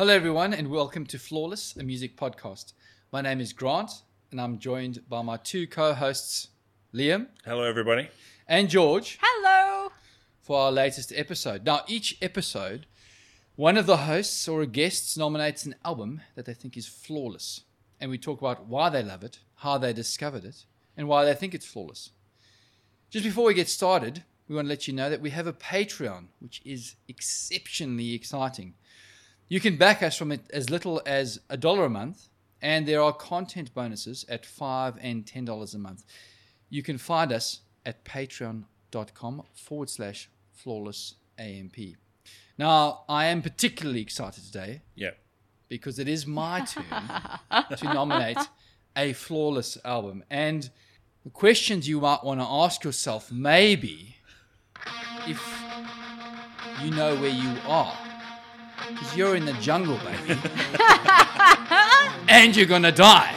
Hello, everyone, and welcome to Flawless, a music podcast. My name is Grant, and I'm joined by my two co hosts, Liam Hello, everybody. and George, Hello. for our latest episode. Now, each episode, one of the hosts or guests nominates an album that they think is flawless, and we talk about why they love it, how they discovered it, and why they think it's flawless. Just before we get started, we want to let you know that we have a Patreon, which is exceptionally exciting. You can back us from it as little as a dollar a month, and there are content bonuses at five and ten dollars a month. You can find us at patreon.com forward slash flawless AMP. Now, I am particularly excited today Yeah. because it is my turn to nominate a flawless album. And the questions you might want to ask yourself maybe if you know where you are. Because you're in the jungle, baby. and you're going to die.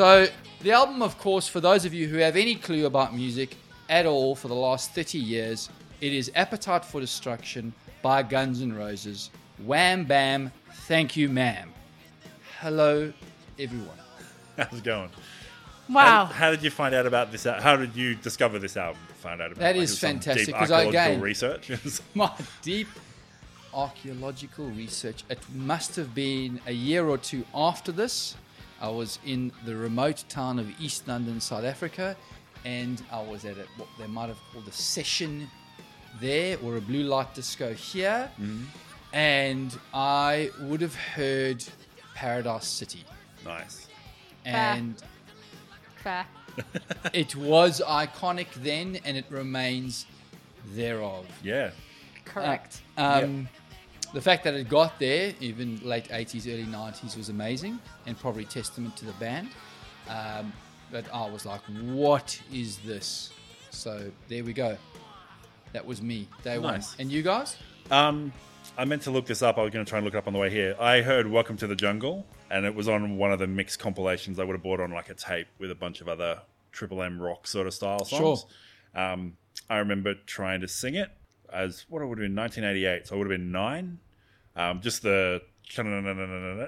So, the album, of course, for those of you who have any clue about music at all for the last 30 years, it is Appetite for Destruction by Guns N' Roses. Wham Bam, thank you, ma'am. Hello, everyone. How's it going? Wow. How, how did you find out about this? How did you discover this album? Find out about That it? is it some fantastic, because I- archaeological again- research. My deep archaeological research. It must have been a year or two after this. I was in the remote town of East London, South Africa, and I was at a, what they might have called a session there or a blue light disco here. And I would have heard Paradise City. nice. And Fair. it was iconic then, and it remains thereof. Yeah. Correct. Um, The fact that it got there, even late 80s, early 90s, was amazing and probably testament to the band. Um, but I was like, what is this? So there we go. That was me, day one. And you guys? Um, I meant to look this up. I was going to try and look it up on the way here. I heard "Welcome to the Jungle," and it was on one of the mixed compilations I would have bought on like a tape with a bunch of other Triple M rock sort of style songs. Um, I remember trying to sing it as what it would have been 1988, so I would have been nine. Um, just the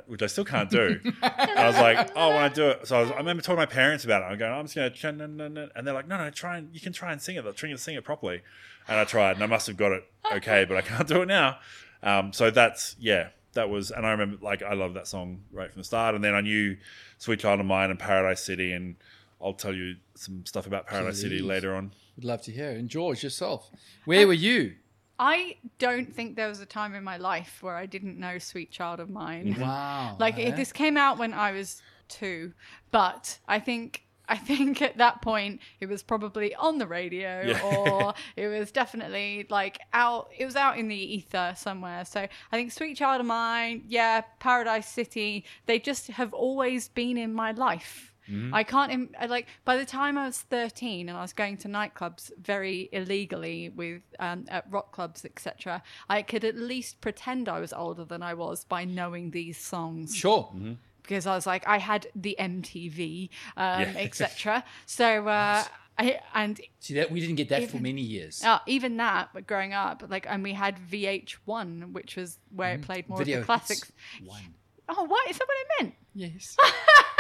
which I still can't do. And I was like, oh, I want to do it. So I, was, I remember talking to my parents about it. I'm going, I'm just going to, and they're like, no, no, try and you can try and sing it. They're trying to sing it properly. And I tried, and I must have got it okay, but I can't do it now. Um, so that's yeah, that was, and I remember like I love that song right from the start. And then I knew "Sweet Child of Mine" and "Paradise City," and I'll tell you some stuff about Paradise City later on. We'd love to hear. And George, yourself. Where were you? I don't think there was a time in my life where I didn't know Sweet Child of Mine. Wow. Like eh? it, this came out when I was two, but I think I think at that point it was probably on the radio Yeah. or it was definitely like out. It was out in the ether somewhere. So I think Sweet Child of Mine, yeah, Paradise City. They just have always been in my life. I can't Im- I, like by the time I was 13 and I was going to nightclubs very illegally with um, at rock clubs etc. I could at least pretend I was older than I was by knowing these songs Sure. because I was like I had the MTV um, Yeah. etc. So uh, I and See that we didn't get that for many years. uh, even that, but growing up, like, and we had VH1, which was where it played more Mm-hmm. Video of the classics. one. Oh, what is that? What I meant? Yes.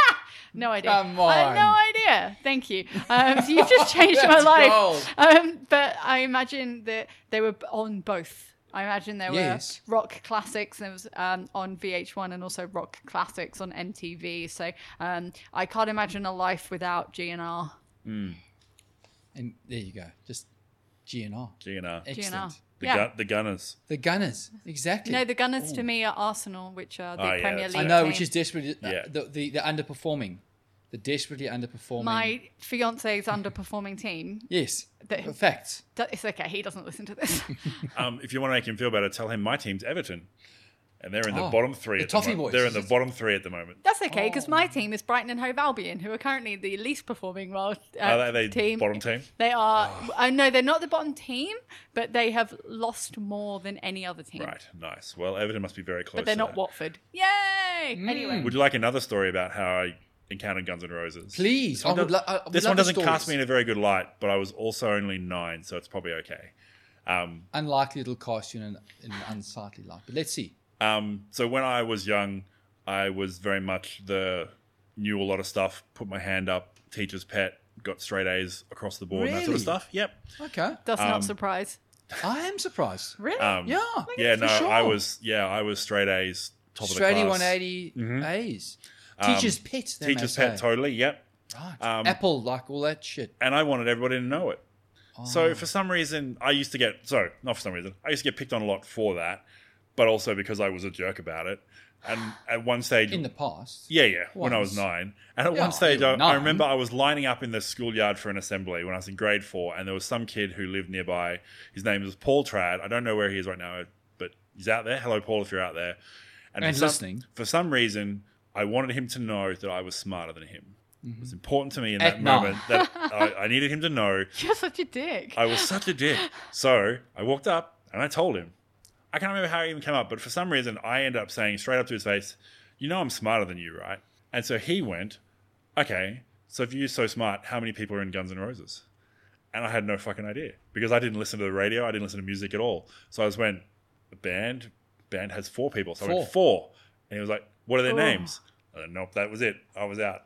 No idea. Come I had no idea. Thank you. Um, so you've just changed my life. Um, but I imagine that they were on both I imagine there Yes. were rock classics. There was um, on VH1 and also rock classics on MTV. So um, I can't imagine a life without GNR. And there you go. Just GNR. GNR. Excellent. The, yeah. gun, the Gunners. The Gunners. Exactly. No, the Gunners to me are Arsenal, which are the Oh, Premier that's League. I know, team. which is desperately uh, Yeah. the, the the underperforming, the desperately underperforming. my fiance's underperforming team. yes, The- facts. It's okay. He doesn't listen to this. Um, if you want to make him feel better, tell him my team's Everton. And they're in the Oh, bottom three. the at Toffee the mo- Boys, They're in the bottom three at the moment. That's okay because Oh. my team is Brighton and Hove Albion, who are currently the least performing well, uh, Are they, they team. bottom team? They are. I know they're not the bottom team, but they have lost more than any other team. Right, nice. Well, Everton must be very close. But they're not that. Watford. Yay! Mm. Anyway, Would you like another story about how I encountered Guns N' Roses? Please, This one, would does, this one doesn't cast me in a very good light, but I was also only nine, so it's probably okay. Um, Unlikely it'll cast you in an, in an unsightly light. But let's see. Um, so when I was young, I was very much the knew a lot of stuff, put my hand up, teacher's pet, got straight A's across the board, and that sort Really? of stuff. Yep. Okay, does um, not surprise. I am surprised. Really? Um, Yeah, Yeah, for no, sure. I was yeah, I was straight A's, top Straighty of the class. 180 A's. Um, Teacher's pet. They Teacher's may pet, say. totally. Yep. Right. Um, Apple, like all that shit. and I wanted everybody to know it. Oh. So for some reason, I used to get so not for some reason I used to get picked on a lot for that, but also because I was a jerk about it. And at one stage, in the past. yeah, yeah, when I was nine, and at Yeah, one stage, I, I remember I was lining up in the schoolyard for an assembly when I was in grade four, and there was some kid who lived nearby. His name was Paul Trad. I don't know where he is right now, but he's out there. Hello, Paul, if you're out there. And for some- listening. For some reason, I wanted him to know that I was smarter than him. It was important to me in Mm-hmm. At that nine. moment that I, I needed him to know You're such a dick. I was such a dick. So I walked up and I told him. I can't remember how it even came up, but for some reason I ended up saying straight up to his face, "You know I'm smarter than you, right?" And so he went, "Okay, so if you're so smart, how many people are in Guns N' Roses?" And I had no fucking idea because I didn't listen to the radio, I didn't listen to music at all. So I just went, "The band, band has four people." So I went Four. four, and he was like, "What are their Oh. names?" I went, nope, that was it. I was out.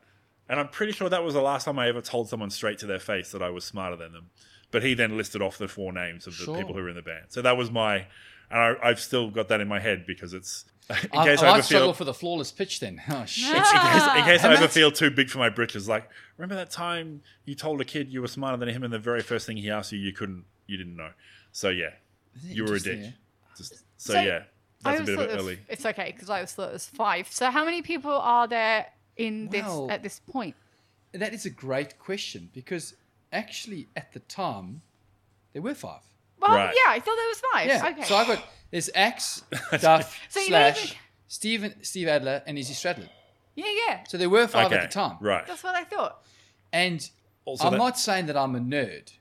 And I'm pretty sure that was the last time I ever told someone straight to their face that I was smarter than them. But he then listed off the four names of the Sure. people who were in the band. So that was my, and I, I've still got that in my head because it's in I, case I I, might ever struggle feel, for the flawless pitch then. Oh, shit. in case, in case I ever feel too big for my britches. Like, remember that time you told a kid you were smarter than him, and the very first thing he asked you, you couldn't, you didn't know. So yeah, you were a dick. yeah. Just, so, So, yeah, that's a always bit of it it early. It's okay because I always thought it was five. So how many people are there in this at this point? That is a great question because actually at the time there were five. Well, Right. yeah, I thought there was five. Yeah. Okay. So I've got this X Duff, So you don't Slash, even- Steven, Steve Adler, and Izzy Stradlin. yeah, yeah. So there were five Okay, at the time. right. That's what I thought. And Also I'm that- not saying that I'm a nerd.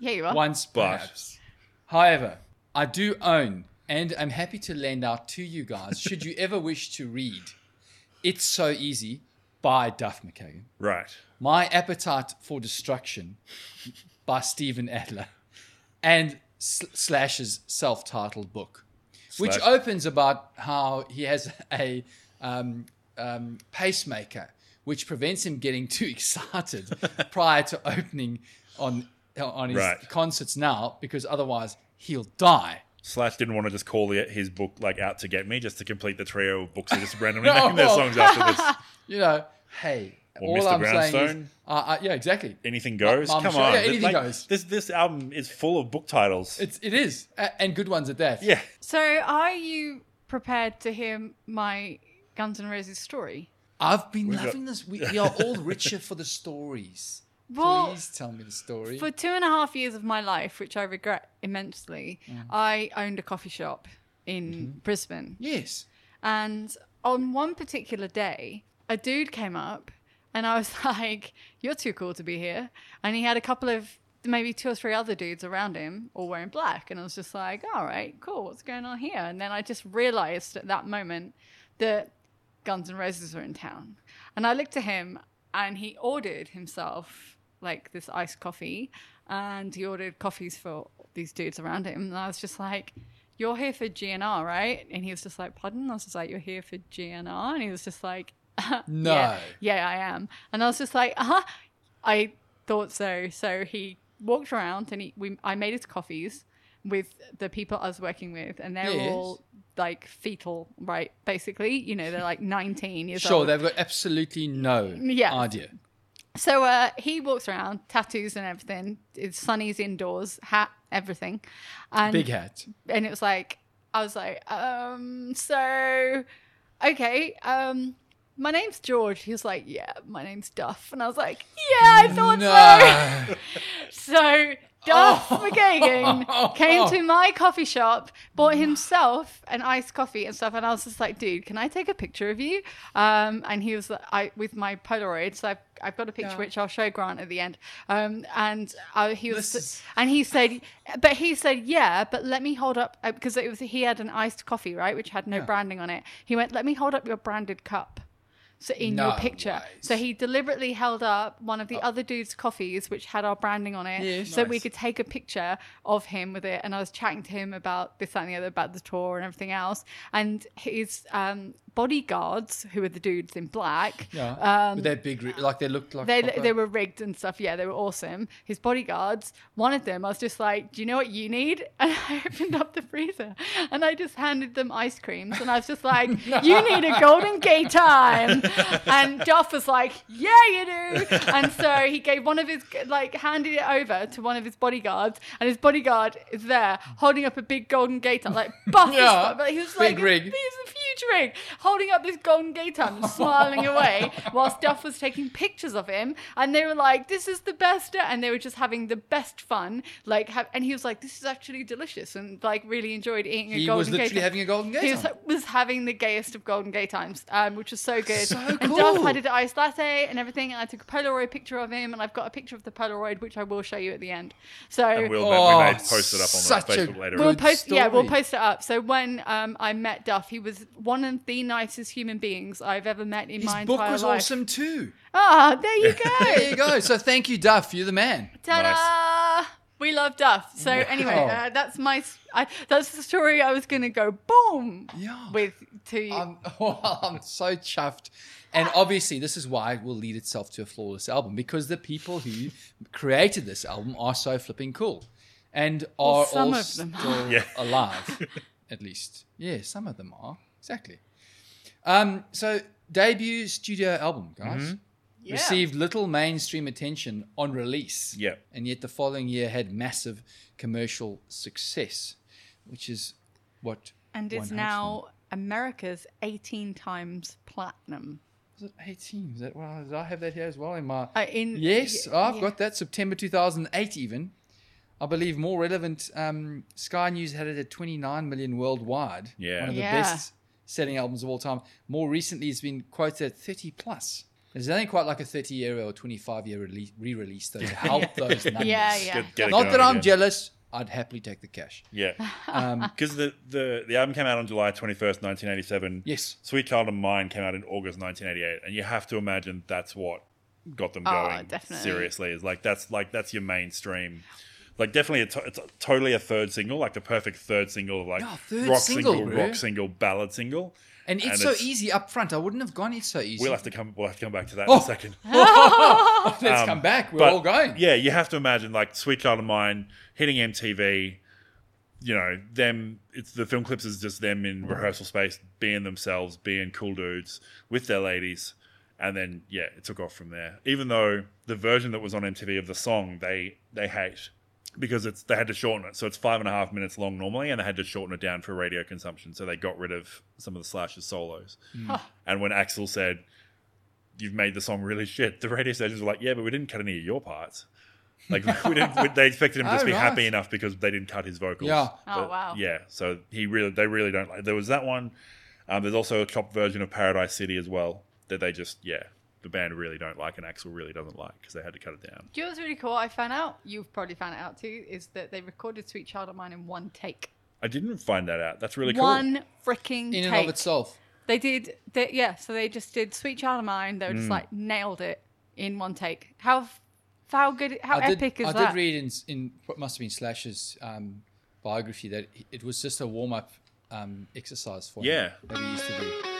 Yeah, you are. Once, But- perhaps. However, I do own and I'm happy to lend out to you guys should you ever wish to read It's So Easy by Duff McKagan. Right. My Appetite for Destruction by Steven Adler and S- Slash's self titled book, which opens about how he has a um, um, pacemaker which prevents him getting too excited prior to opening on, on his Right. concerts now because otherwise he'll die. Slash didn't want to just call the, his book like out to get me, just to complete the trio of books that just randomly No. name their songs after this. You know, hey, Or all Mr. I'm saying is, Brownstone. uh, uh, yeah, exactly. Anything goes. I'm Come sure- on, yeah, anything Like, goes. This this album is full of book titles. It's, it is, a- and good ones at that. yeah, So are you prepared to hear my Guns N' Roses story? I've been got- loving this. We, we are all richer for the stories. Well, Please tell me the story. For two and a half years of my life, which I regret immensely, I owned a coffee shop in Brisbane. yes. And on one particular day, a dude came up and I was like, You're too cool to be here. And he had a couple of maybe two or three other dudes around him all wearing black. And I was just like, All right, cool. What's going on here? And then I just realized at that moment that Guns N' Roses were in town. And I looked at him and he ordered himself like this iced coffee and he ordered coffees for these dudes around him. And I was just like, You're here for GNR, right? And he was just like, Pardon? I was just like, You're here for GNR? And he was just like, No. Yeah, yeah, I am. And I was just like, Uh huh. I thought so. So he walked around and he, we, I made his coffees. with the people I was working with, and they're Yes. all like fetal, right? Basically, you know, they're like 19 years Sure, old. they've got absolutely no Yeah. idea. So uh, he walks around, tattoos and everything. It's Sonny's indoors, hat, everything, and Big hat. and it was like I was like, um, so okay, um, my name's George. He was like, yeah, my name's Duff, and I was like, yeah, I thought so. No. So Duff Oh. McKagan came to my coffee shop, bought himself an iced coffee and stuff, and I was just like, "Dude, can I take a picture of you?" Um, and he was like, "I with my Polaroid." So I've, I've got a picture Yeah. which I'll show Grant at the end. Um, and uh, he was, is- and he said, but he said, "Yeah, but let me hold up uh, because it was he had an iced coffee, right, which had no Yeah. branding on it. He went, "Let me hold up your branded cup." So in No your picture, ways. so he deliberately held up one of the other dude's coffees, which had our branding on it, Yes. so we could take a picture of him with it. And I was chatting to him about this that, and the other, about the tour and everything else. And his um, bodyguards, who were the dudes in black, Yeah. um, that big, like they looked like. they proper- they were rigged and stuff. Yeah, they were awesome. His bodyguards, one of them, I was just like, "Do you know what you need?" And I opened up the freezer and I just handed them ice creams, and I was just like, "You need a Golden Gaytime." And Duff was like, "Yeah, you do." And so he gave one of his like handed it over to one of his bodyguards, and his bodyguard is there holding up a big Golden Gaytime, like buff. Yeah, but he was big like, rig. "He's a huge rig," holding up this Golden Gaytime, and smiling away whilst Duff was taking pictures of him, and they were like, "This is the best," and they were just having the best fun. Like, have, and he was like, "This is actually delicious," and like really enjoyed eating a golden gay. He Golden was literally time. having a golden gate. He was, was having the gayest of Golden Gaytimes, um, which was so good. So And cool. Duff had an iced latte and everything, and I took a Polaroid picture of him, and I've got a picture of the Polaroid, which I will show you at the end. So And we'll Oh, we may post it up on such the Facebook later. We'll Good post, yeah, we'll post it up. So when um, I met Duff, he was one of the nicest human beings I've ever met in my entire life. His book was awesome too. Ah, there you go. There you go. So thank you, Duff. You're the man. Ta-da! We love Duff. So anyway, uh, that's my I, that's the story I was gonna go boom Yeah. with to you. I'm, I'm so chuffed. And obviously, this is why it will lead itself to a flawless album because the people who created this album are so flipping cool and are some all of them are. still Yeah. alive, at least. Yeah, some of them are. Exactly. Um, so, debut studio album, guys. Yeah. Received little mainstream attention on release. Yeah. And yet the following year had massive commercial success, which is what. and is it's hopes now America's 18 times platinum. Was it 18? Is that well, did I have that here as well in my Uh, in Yes, y- I've yeah. got that September 2008 even. I believe more relevant um, Sky News had it at 29 million worldwide. Yeah. One of the Yeah. best selling albums of all time. More recently it's been quoted at 30 plus. There's only quite like a 30 year or 25 year re-release though to help those numbers. Yeah, yeah. Get- get Not that I'm again. jealous. I'd happily take the cash. Yeah. Um, Because the, the, the album came out on July 21st, 1987. yes. Sweet Child of Mine came out in August 1988. And you have to imagine that's what got them Oh, going. definitely. Seriously. Is like, that's like, that's your mainstream. Like definitely, a to- it's totally a third single, like the perfect third single, like Yeah, third rock single, single, bro. rock single, ballad single. And it's so easy up front. I wouldn't have gone it's so easy. We'll have to come. We'll have to come back to that Oh. in a second. Let's Um, come back. We're but, all going. Yeah, you have to imagine like Sweet Child of Mine hitting MTV. You know, them. It's the film clips is just them in rehearsal space, being themselves, being cool dudes with their ladies, and then yeah, it took off from there. Even though the version that was on MTV of the song they they hate because it's they had to shorten it, so it's five and a half minutes long normally, and they had to shorten it down for radio consumption, so they got rid of some of the Slash's solos. And when Axl said, "You've made the song really shit," the radio stations were like, "Yeah, but we didn't cut any of your parts." Like we didn't. we- they expected him to just Oh, be right. happy enough because they didn't cut his vocals. Yeah. Oh, But, wow. Yeah. So he really, they really don't like. There was that one. Um, there's also a chopped version of Paradise City as well that they just yeah the band really don't like and Axl really doesn't like because they had to cut it down. Do you know what's really cool? I found out, you've probably found it out too, is that they recorded Sweet Child of Mine in one take. I didn't find that out. That's really cool. One freaking In take. and of itself. They did, they, yeah, so they just did Sweet Child of Mine. They were Mm. just like nailed it in one take. How, f- how good, how I did, epic is that? I that? did read in, in what must have been Slash's um, biography that it was just a warm up um, exercise for him Yeah. that he used to do.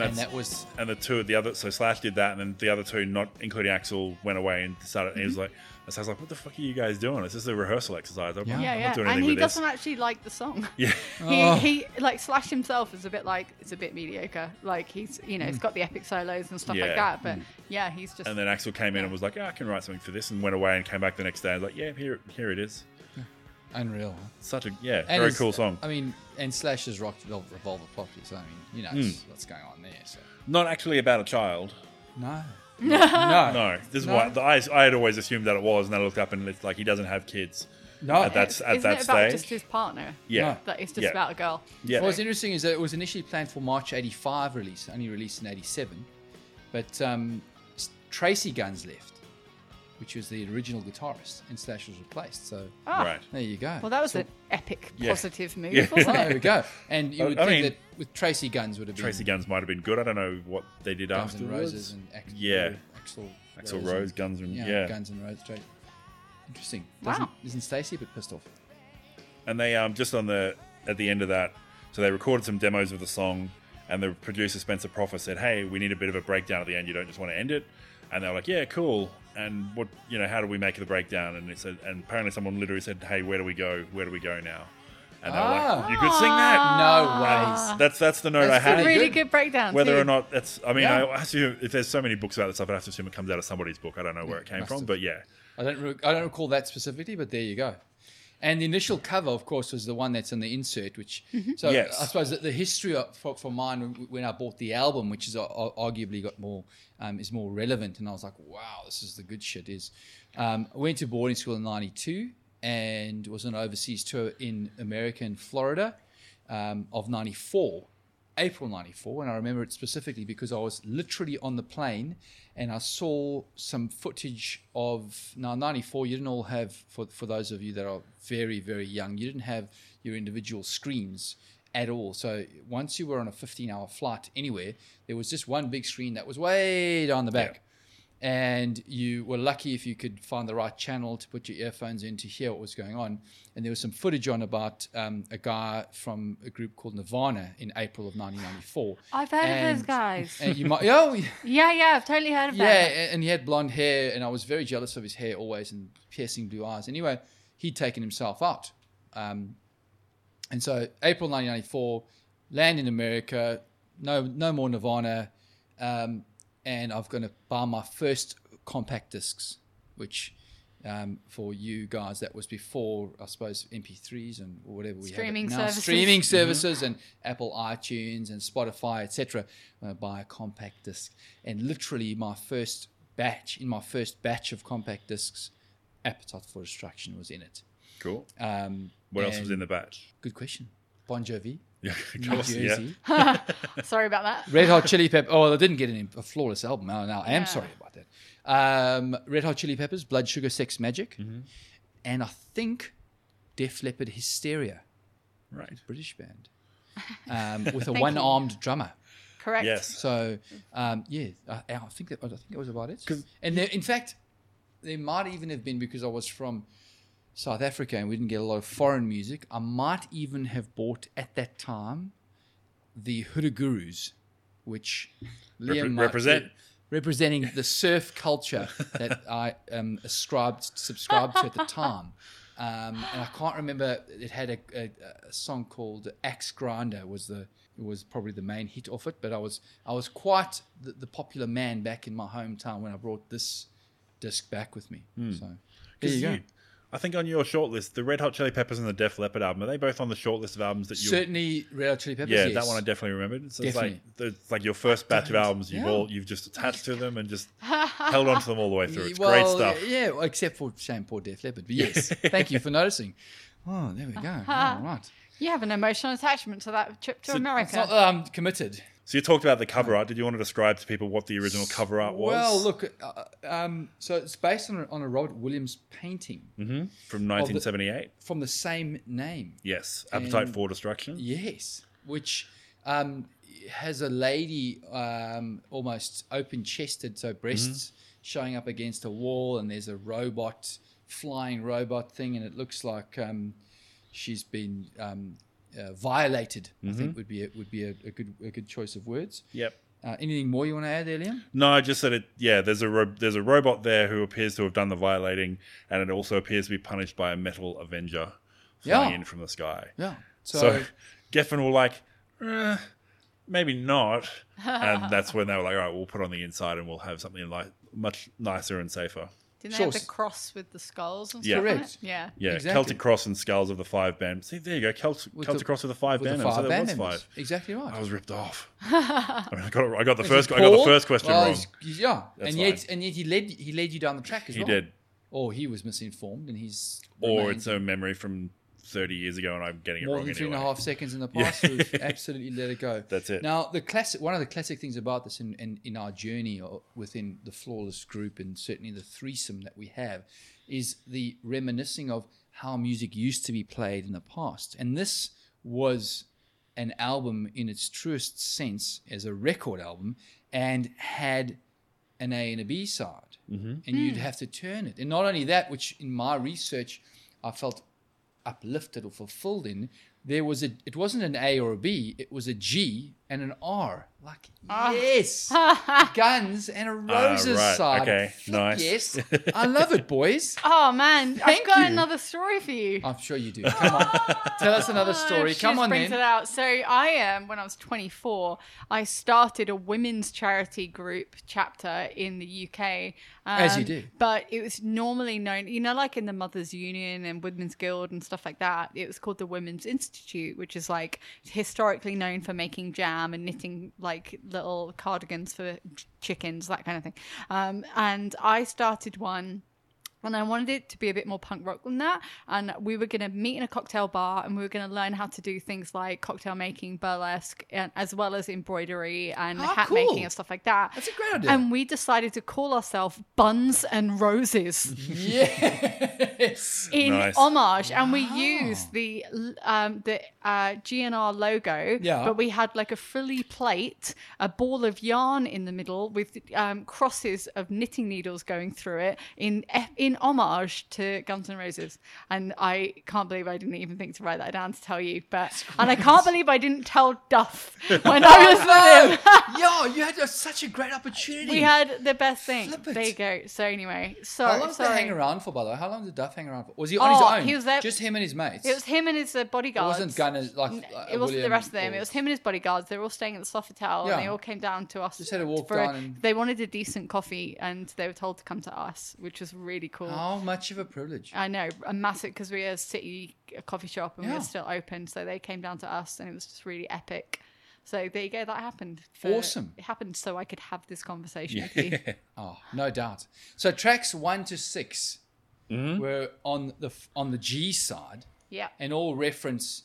And and that was and the two of the other so Slash did that, and then the other two, not including Axl, went away and started. And he was mm-hmm. like, so I was like, "What the fuck are you guys doing? This is this a rehearsal exercise? I'm, Yeah. I'm Yeah, not yeah. doing And he with doesn't actually like the song. Yeah, He, Oh. he like Slash himself is a bit like it's a bit mediocre. Like he's you know it's mm. got the epic solos and stuff Yeah. like that. But mm. yeah, he's just and then Axl came in and was like, "Yeah, I can write something for this," and went away and came back the next day and was like, "Yeah, here, here it is." Unreal. Such a yeah, And very cool song. I mean, and Slash Slash's rock Revol- revolver property. So I mean, you know it's- what's going on there. So Not actually about a child. no, no, no, No, this is No. why I, I had always assumed that it was, and then I looked up and it's like he doesn't have kids no. at that isn't at that it about stage. just his partner? yeah, No. That it's just Yeah. about a girl. yeah. What's interesting is that it was initially planned for March '85 release, only released in '87, but um, Tracii Guns left, which was the original guitarist, and Slash was replaced. So Ah, right. there you go. Well, that was So- an epic Yeah. positive move, Yeah. Well, there we go. And you would I think mean- that with Tracii Guns would have been Tracii Guns might have been good. I don't know what they did after. Guns and. Roses and Axl, Yeah. Axl, Axl Rose, and- Guns and yeah, yeah, Guns and Roses. Tra- Interesting. Wow. Doesn't, Isn't Stacey a bit pissed off? and they um just on the at the end of that, so they recorded some demos of the song, and the producer Spencer Proffer said, "Hey, we need a bit of a breakdown at the end. You don't just want to end it." And they were like, "Yeah, cool." And what you know, how do we make the breakdown? And it said, and apparently someone literally said, "Hey, where do we go? Where do we go now?" And they were Ah. like, "You could sing that." No ways. That's that's the note That's I had. pretty really good. good breakdown. Whether too. or not that's, I mean, Yeah. I assume if there's so many books about this stuff, I have to assume it comes out of somebody's book. I don't know where it came must from, have. but yeah, I don't. Re- I don't recall that specifically, but there you go. And the initial cover, of course, was the one that's in the insert. Which, so Yes. I suppose that the history of, for, for mine when I bought the album, which is uh, arguably got more um, is more relevant, and I was like, wow, this is the good shit. Is um, I went to boarding school in '92 and was on an overseas tour in America and Florida um, of '94. April 94, and I remember it specifically because I was literally on the plane and I saw some footage of now 94. You didn't all have, for, for those of you that are very, very young, you didn't have your individual screens at all. So once you were on a 15 hour flight anywhere, there was just one big screen that was way down the back. And you were lucky if you could find the right channel to put your earphones in to hear what was going on. And there was some footage on about um, a guy from a group called Nirvana in April of 1994. I've heard of those guys. And you might, oh, yeah, yeah, I've totally heard of that. yeah, and he had blonde hair, and I was very jealous of his hair always, and piercing blue eyes. Anyway, he'd taken himself out, um, and so April 1994, land in America, no no more Nirvana, um, and I'm going to buy my first compact discs, which. Um, for you guys, that was before, I suppose, MP3s and whatever we Streaming have now. services. Streaming services and Apple iTunes and Spotify, etc. Uh, buy a compact disc, and literally my first batch in my first batch of compact discs, Appetite for Destruction was in it. cool. Um, What else was in the batch? Good question. Bon Jovi, Yeah, of course, yeah. Sorry about that. Red Hot Chili Peppers. Oh, I didn't get an, a flawless album. Now, now I am Yeah. sorry about that. Um, Red Hot Chili Peppers, Blood Sugar Sex Magik, Mm-hmm. and I think Def Leppard Hysteria, Right. British band, um, with a one-armed drummer. Correct. Yes. So um, yeah, I, I think that I think that was about it. And there, in fact, there might even have been because I was from South Africa and we didn't get a lot of foreign music. I might even have bought at that time the Hoodoo Gurus, which Liam represent. representing the surf culture that I um, ascribed subscribed to at the time. Um, and I can't remember. It had a, a, a song called "Axe Grinder" was the it was probably the main hit off it. But I was I was quite the, the popular man back in my hometown when I brought this disc back with me. So there Because you go. You, I think on your shortlist, the Red Hot Chili Peppers and the Def Leppard album, are they both on the shortlist of albums that you? Certainly, Red Hot Chili Peppers. yeah, yes. that one I definitely remembered. So it's Definitely. like it's like your first batch of albums. You've Yeah. all you've just attached to them and just held on to them all the way through. It's well, great stuff. Yeah, well, except for Shame Poor Def Leppard. But yes, thank you for noticing. Oh, there we go. Uh-huh. All right. You have an emotional attachment to that trip to It's America. not that I'm committed. So you talked about the cover art. Did you want to describe to people what the original cover art was? Well, look, uh, um, so it's based on a, on a Robert Williams painting from 1978. from the same name. yes, Appetite and- for Destruction. Yes, which um, has a lady um, almost open chested, so breasts showing up against a wall, and there's a robot, flying robot thing, and it looks like um, she's been um, uh, violated. I Mm-hmm. think would be a, would be a, a good a good choice of words. Yep. Uh, anything more you want to add there, Liam? No, I just that it. Yeah, there's a ro- there's a robot there who appears to have done the violating, and it also appears to be punished by a metal Avenger flying Yeah. in from the sky. Yeah. So, So, Geffen were like, eh, maybe not, and that's when they were like, all right, we'll put on the inside and we'll have something like much nicer and safer. Didn't they have the cross with the skulls and Yeah. stuff? on? Correct. Yeah. Yeah, Exactly. Celtic Cross and Skulls of the five band. See, there you go, Celt- With Celtic the- Cross with the five with the band. members. five So band there was five. Exactly right. I was ripped off. I, mean, I got I got the Is first I got the first question Well, wrong. he's- he's- yeah, That's and yet fine. and yet he led he led you down the track as He well. He did, Or he was misinformed, and he's or remained it's a memory from thirty years ago, and I'm getting it more wrong than three and a half seconds in the past. so we've absolutely let it go. That's it. Now, the classic one of the classic things about this in, in, in our journey or within the flawless group, and certainly the threesome that we have, is the reminiscing of how music used to be played in the past. And this was an album in its truest sense as a record album, and had an A and a B side, mm-hmm. and you'd have to turn it. And not only that, which in my research I felt uplifted or fulfilled in, there was a. It wasn't an A or a B. It was a G and an R. Like yes, guns and a roses right. side. Okay. Flick Nice. Yes, I love it, boys. Oh man, Thank I've got you. another story for you. I'm sure you do. Come on, tell us another story. She Come just on brings then. it out. So I um, when I was 24, I started a women's charity group chapter in the UK. Um, As you do. But it was normally known, you know, like in the Mothers Union and Women's Guild and stuff like that. It was called the Women's Institute, which is like historically known for making jam and knitting like little cardigans for chickens, that kind of thing. Um, and I started one and I wanted it to be a bit more punk rock than that. And we were going to meet in a cocktail bar and we were going to learn how to do things like cocktail making, burlesque, and, as well as embroidery and Ah, hat cool. making and stuff like that. That's a great idea. And we decided to call ourselves Buns and Roses yes. in Nice. homage, and we used the um, the uh, GNR logo. Yeah. But we had like a frilly plate, a ball of yarn in the middle with um, crosses of knitting needles going through it in in homage to Guns N' Roses. And I can't believe I didn't even think to write that down to tell you. But and I can't believe I didn't tell Duff when I was with him. Yo, you had a- such a great opportunity. We had the best thing. There you go. So anyway, so How long did they hang around for, by the way? How long did Duff hang around for? Was he on his Oh, own? he was there- Just him and his mates. It was him and his uh, It wasn't Gunner like. Uh, it wasn't the rest of them. or- It was him and his bodyguards. They were all staying at the Sofitel, and they all came down to us. Just had to walk for a- down and- They wanted a decent coffee, and they were told to come to us, which was really cool. How much of a privilege. I know, a massive because we are a city coffee shop and we are still open, so they came down to us, and it was just really epic. So there you go. That happened. Awesome. It happened so I could have this conversation with you. Oh, no doubt. So tracks one to 6 Mm-hmm. were on the on the G side, Yeah. and all reference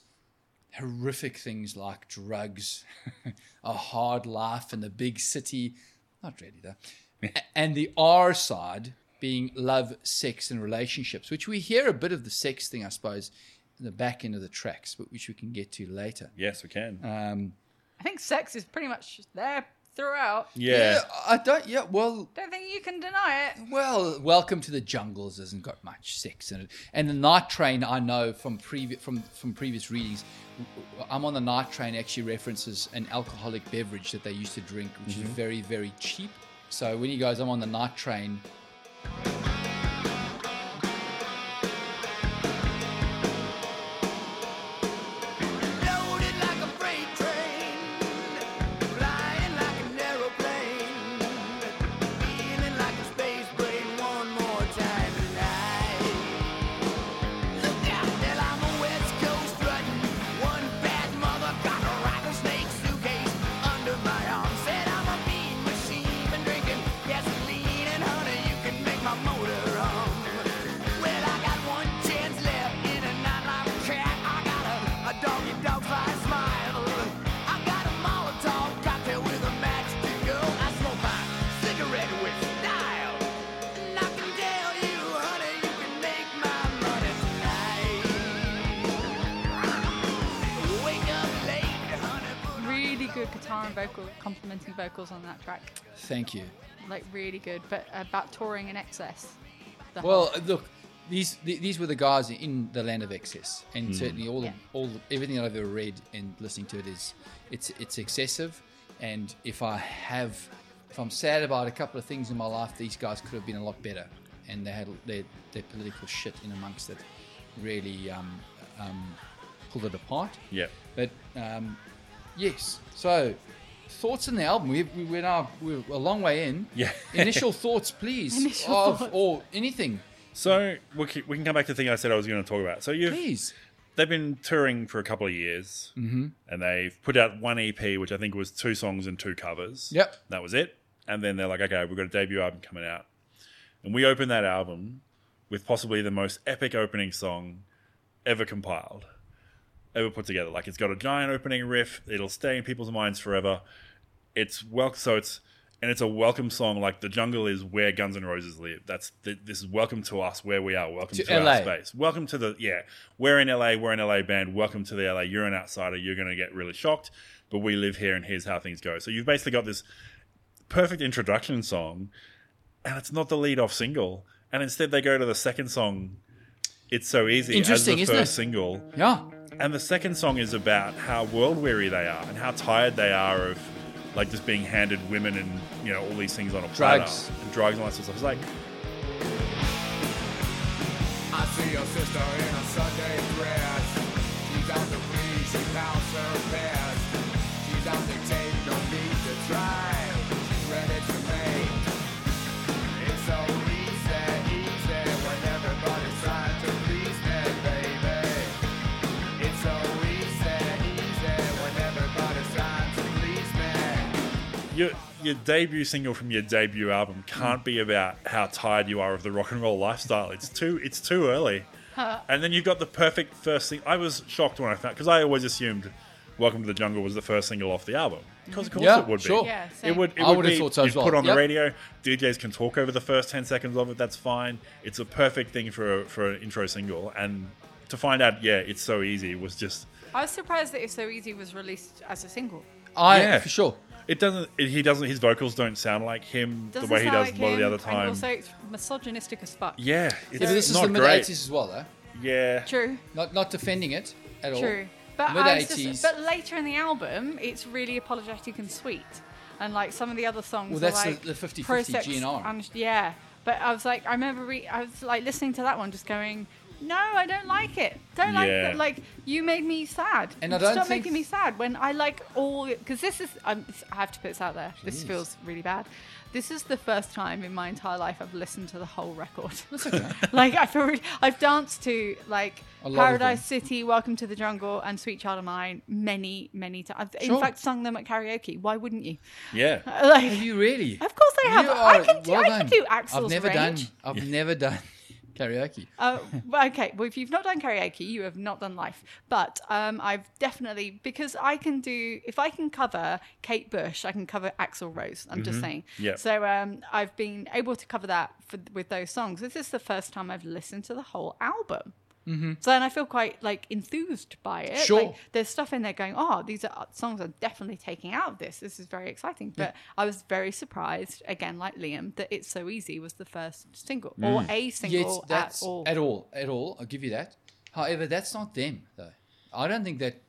horrific things like drugs, a hard life in the big city. Not really though. And the R side being love, sex, and relationships, which we hear a bit of the sex thing, I suppose, in the back end of the tracks, but which we can get to later. yes, we can. Um, I think sex is pretty much there throughout. yeah. I don't. Yeah, well, Don't think you can deny it. Well, Welcome to the Jungles hasn't got much sex in it, and the Night Train I know from previous from from previous readings. I'm on the Night Train actually references an alcoholic beverage that they used to drink, which is very very cheap. So when he goes, I'm on the Night Train. Loaded and vocal, complementing vocals on that track. Thank you. Like really good, but about touring in excess. The Well, whole- look, these th- these were the guys in the land of excess, and certainly all Yeah. the, all the, everything that I've ever read and listening to it is it's it's excessive. And if I have if I'm sad about a couple of things in my life, these guys could have been a lot better, and they had their their political shit in amongst it, really um, um, pulled it apart. Yeah. But um, yes, so thoughts on the album. We, we, we're now we're a long way in. Yeah. Initial thoughts, please, Initial of thoughts. or anything, So we can, we can come back to the thing I said I was going to talk about. So you've please. they've been touring for a couple of years, mm-hmm. and they've put out one EP, which I think was two songs and two covers. Yep. that was it. And then they're like, okay, we've got a debut album coming out, and we open that album with possibly the most epic opening song ever compiled, ever put together. Like it's got a giant opening riff; it'll stay in people's minds forever. It's well, so it's and it's a welcome song. Like the jungle is where Guns N' Roses live. That's th- this is welcome to us where we are. Welcome To to, LA. our space. Welcome to the yeah. We're in LA. We're an LA band. Welcome to the LA. You're an outsider. You're going to get really shocked, but we live here, and here's how things go. So you've basically got this perfect introduction song, and it's not the lead off single. And instead, they go to the second song. It's so easy Interesting, as the isn't first it? single. Yeah. And the second song is about how world weary they are and how tired they are of like just being handed women and you know all these things on a platter Drugs. and drugs and all that sort of stuff. It's like I see your sister in a Sunday your your debut single from your debut album can't be about how tired you are of the rock and roll lifestyle. It's too it's too early. And then you've got the perfect first thing. I was shocked when I found because I always assumed "Welcome to the Jungle" was the first single off the album. Because of course Yeah, it would be. sure. Yeah, It would. It I would would've thought so as you'd put well. on the radio. DJs can talk over the first ten seconds of it. That's fine. It's a perfect thing for a, for an intro single. And to find out, yeah, it's so easy was just. I was surprised that It's So Easy was released as a single. I Yeah. for sure. It doesn't. It, he doesn't. His vocals don't sound like him Doesn't the way he does like a lot of the other time. And also, it's misogynistic as fuck. yeah, it's Yeah, but this is not the mid great. '80s as well, though. Yeah, True, Not not defending it at all. true. But, Mid I was just- 80s. but later in the album, it's really apologetic and sweet. And like some of the other songs Well, are that's the- like the 50-50 pro-sex GNR. and- yeah, but I was like, I remember re- I was like listening to that one, just going, "No, I don't like it. Don't like Yeah. it. Like you made me sad. And I don't Stop think- making me sad when I like all because this is um, I have to put this out there. This Jeez. feels really bad. This is the first time in my entire life I've listened to the whole record. Okay. like I feel really, I've danced to like A lot of Paradise. City, Welcome to the Jungle, and Sweet Child of Mine many, many times. I've Sure. in fact sung them at karaoke. Why wouldn't you? yeah. Like, Have you really? of course I have. You I are- can do. well I done. can do Axl's I've never range. done. I've never done karaoke. Uh, okay, well, if you've not done karaoke, you have not done life. But um, I've definitely because I can do if I can cover Kate Bush, I can cover Axl Rose. I'm just saying. Yeah. So um, I've been able to cover that for, with those songs. This is the first time I've listened to the whole album. Mm-hmm. So then I feel quite like enthused by it. Sure. Like, there's stuff in there going, oh, these are songs I'm definitely taking out of this. This is very exciting. But I was very surprised, again, like Liam, that It's So Easy was the first single or a single Yes, at all. at all, at all. I'll give you that. However, that's not them though. I don't think that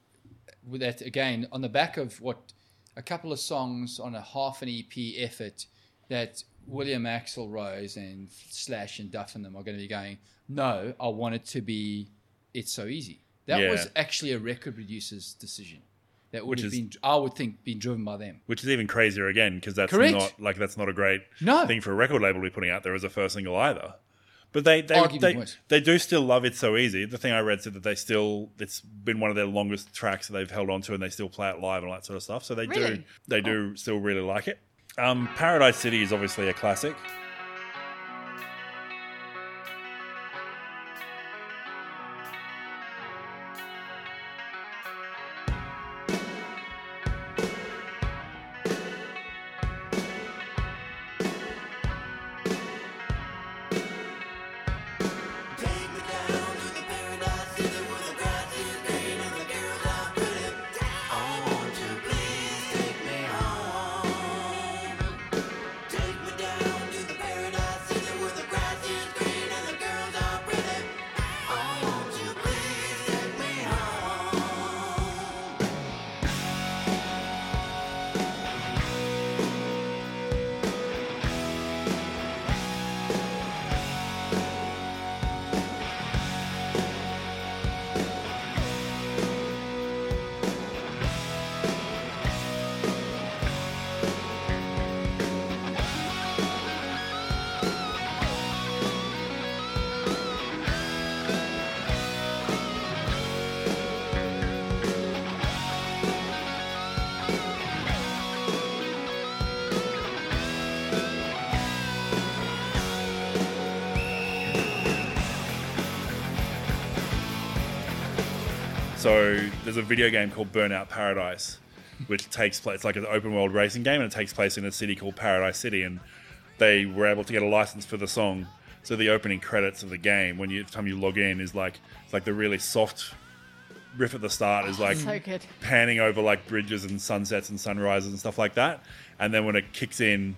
with that again on the back of what a couple of songs on a half an EP effort that William Axl Rose and Slash and Duff and them are going to be going. No, I want it to be. It's so easy. That Yeah. was actually a record producer's decision. That would Which have is- been, I would think, been driven by them. Which is even crazier again because that's Correct. not like that's not a great No. thing for a record label to be putting out there as a first single either. But they they, they, they do still love it so easy. The thing I read said that they still it's been one of their longest tracks that they've held on to and they still play it live and all that sort of stuff. So they do Really? they do still really like it. Um, Paradise City is obviously a classic. There's a video game called Burnout Paradise, which takes place it's like an open world racing game, and it takes place in a city called Paradise City, and they were able to get a license for the song. So the opening credits of the game, when you time you log in, is like it's like the really soft riff at the start is like so panning over like bridges and sunsets and sunrises and stuff like that. And then when it kicks in,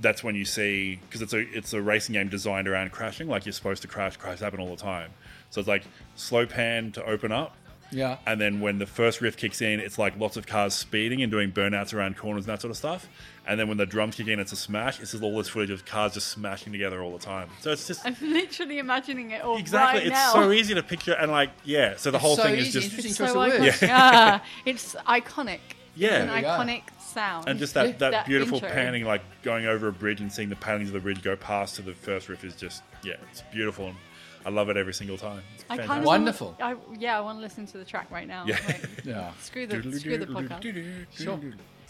that's when you see because it's a it's a racing game designed around crashing. Like you're supposed to crash, crash happen all the time. So it's like slow pan to open up, Yeah. and then when the first riff kicks in, it's like lots of cars speeding and doing burnouts around corners and that sort of stuff. And then when the drums kick in, it's a smash. It's just all this footage of cars just smashing together all the time. So it's just I'm literally imagining it all exactly. right it's now. so easy to picture and like yeah. So the whole so thing is just It's so of iconic. words. Yeah, it's iconic. Yeah. it's an There you go. iconic sound. and just that, that, That beautiful intro. panning, like going over a bridge and seeing the panelings of the bridge go past to the first riff is just yeah, it's beautiful. And I love it every single time. It's I kind of Wonderful. I, yeah, I want to listen to the track right now. Yeah. Wait, Yeah. screw the screw the podcast. Sure.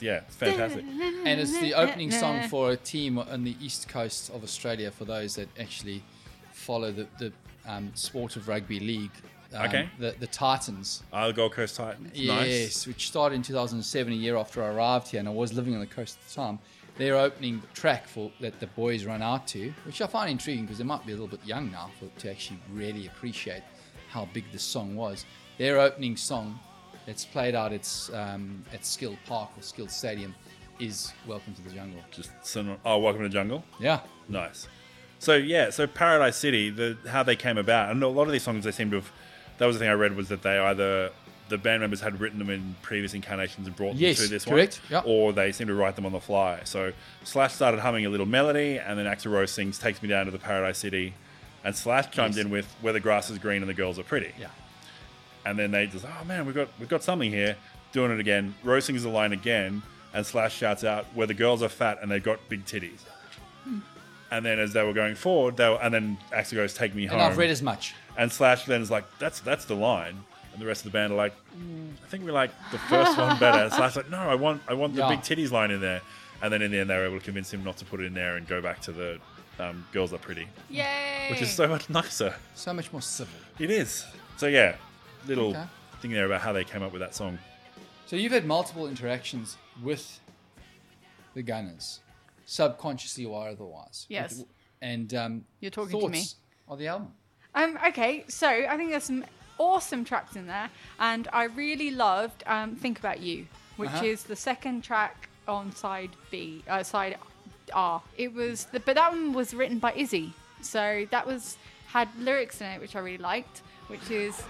Yeah, it's fantastic. And it's the opening song for a team on the east coast of Australia for those that actually follow the, the um, sport of rugby league. Um, Okay. The, the Titans. Ah, the Gold Coast Titans. Yes, Nice. which started in 2007, a year after I arrived here, and I was living on the coast at the time. Their opening track for that the boys run out to, which I find intriguing because they might be a little bit young now for, to actually really appreciate how big this song was. Their opening song that's played out at um, at Skilled Park or Skill Stadium is "Welcome to the Jungle." Just oh, welcome to the jungle. Yeah, Nice. So yeah, so Paradise City, the how they came about, and a lot of these songs they seem to have. That was the thing I read was that they either the band members had written them in previous incarnations and brought Yes, them to this correct, one, yep. or they seem to write them on the fly. So Slash started humming a little melody, and then Axl Rose sings "Takes Me Down to the Paradise City," and Slash chimed Yes. in with "Where the grass is green and the girls are pretty." yeah. and then they just oh man we've got we've got something here doing it again Rose sings the line again and Slash shouts out where the girls are fat and they've got big titties hmm. and then as they were going forward they were, and then Axl goes take me home And I've read as much. and Slash then is like that's that's the line and the rest of the band are like "Mm, I think we like the first one better So I was like no I want I want the Yeah. big titties line in there and then in the end they were able to convince him not to put it in there and go back to the um, girls are pretty Yay! which is so much nicer So much more civil. it is so yeah little Okay. thing there about how they came up with that song So you've had multiple interactions with the Gunners, subconsciously or otherwise. Yes. And um, You're talking to me. thoughts on the album. Um, okay, so I think there's some awesome tracks in there, and I really loved um, "Think About You," which Uh-huh. is the second track on side B, uh, side R. It was, the, but that one was written by Izzy, so that was had lyrics in it which I really liked, which is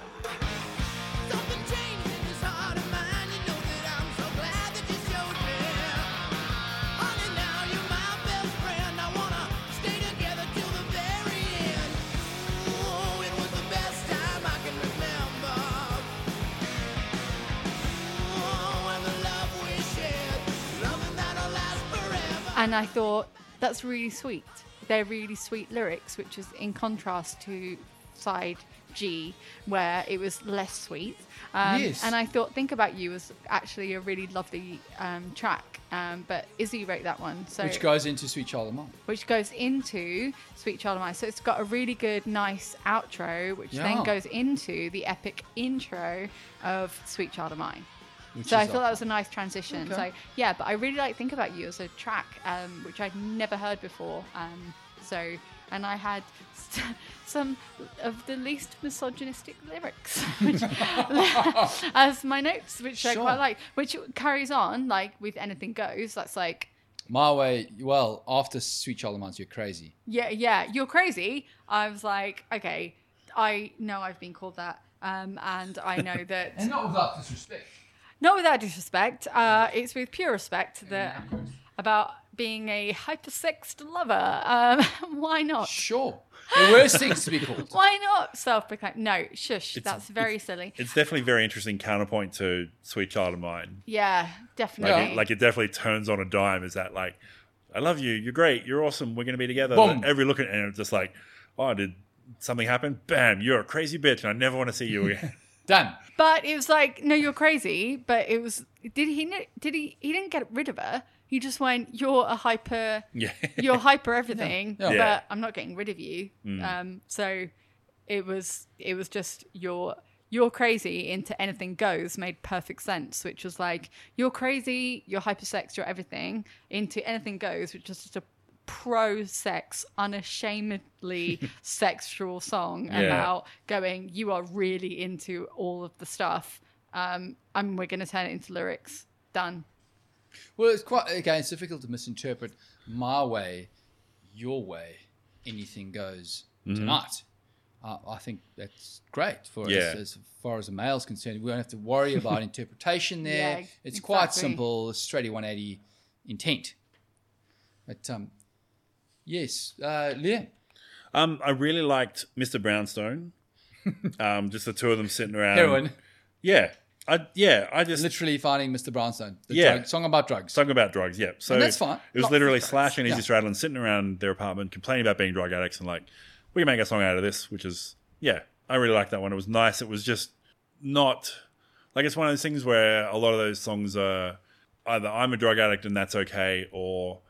and I thought that's really sweet. They're really sweet lyrics, which is in contrast to side G, where it was less sweet. Um, Yes. And I thought "Think About You" was actually a really lovely um, track, um, but Izzy wrote that one, so Which goes into Sweet Child of Mine. which goes into Sweet Child of Mine. So it's got a really good, nice outro, which Yeah. then goes into the epic intro of Sweet Child of Mine. Which so I is thought that was a nice transition. Okay. So yeah, but I really like Think About You as a track, um, which I'd never heard before. Um, so and I had some of the least misogynistic lyrics which, as my notes, which I quite like, which carries on like with Anything Goes. That's like My way, well, after Sweet Child of Mine, you're crazy. yeah, yeah, you're crazy. I was like, okay, I know I've been called that. Um, and I know that, and not without disrespect. Not without disrespect, uh, it's with pure respect that about being a hypersexed lover. Um, why not? Sure. The worst things to be called. Why not self-proclaimed? No, shush. It's- that's very it's- silly. It's definitely a very interesting counterpoint to Sweet Child of Mine. Yeah, Like, definitely. it, like it definitely turns on a dime. Is that like, I love you, you're great, you're awesome, we're gonna be together. Boom. Every look at and it's just like, oh, did something happen? Bam, you're a crazy bitch, and I never want to see you again. Done. But it was like, no, you're crazy. But it was, did he? Did he? He didn't get rid of her. He just went, you're a hyper. yeah, you're hyper everything, Yeah. but I'm not getting rid of you. Um, so it was it was just you're you're crazy into anything goes made perfect sense, which was like you're crazy, you're hypersex, you're everything into anything goes, which is just a pro sex, unashamedly sexual song Yeah. about going, you are really into all of the stuff. Um, and we're going to turn it into lyrics. Done. Well, it's quite again. It's difficult to misinterpret my way, your way. Anything goes tonight. Uh, I think that's great for Yeah. us as far as a male's concerned. We don't have to worry about interpretation there. Yeah, it's quite simple, straight 180 intent. But um, yes, uh, Liam. Um, I really liked Mr. Brownstone. um, just the two of them sitting around. Heroin. Yeah. I yeah, I just Literally finding Mr. Brownstone. The Yeah. drug, song about drugs. Song about drugs, yeah. So And that's fine. It was Lots literally. Slash and Izzy Yeah. Stradlin sitting around their apartment complaining about being drug addicts and like, we can make a song out of this, which is yeah, I really liked that one. It was nice. It was just not like it's one of those things where a lot of those songs are either I'm a drug addict and that's okay, or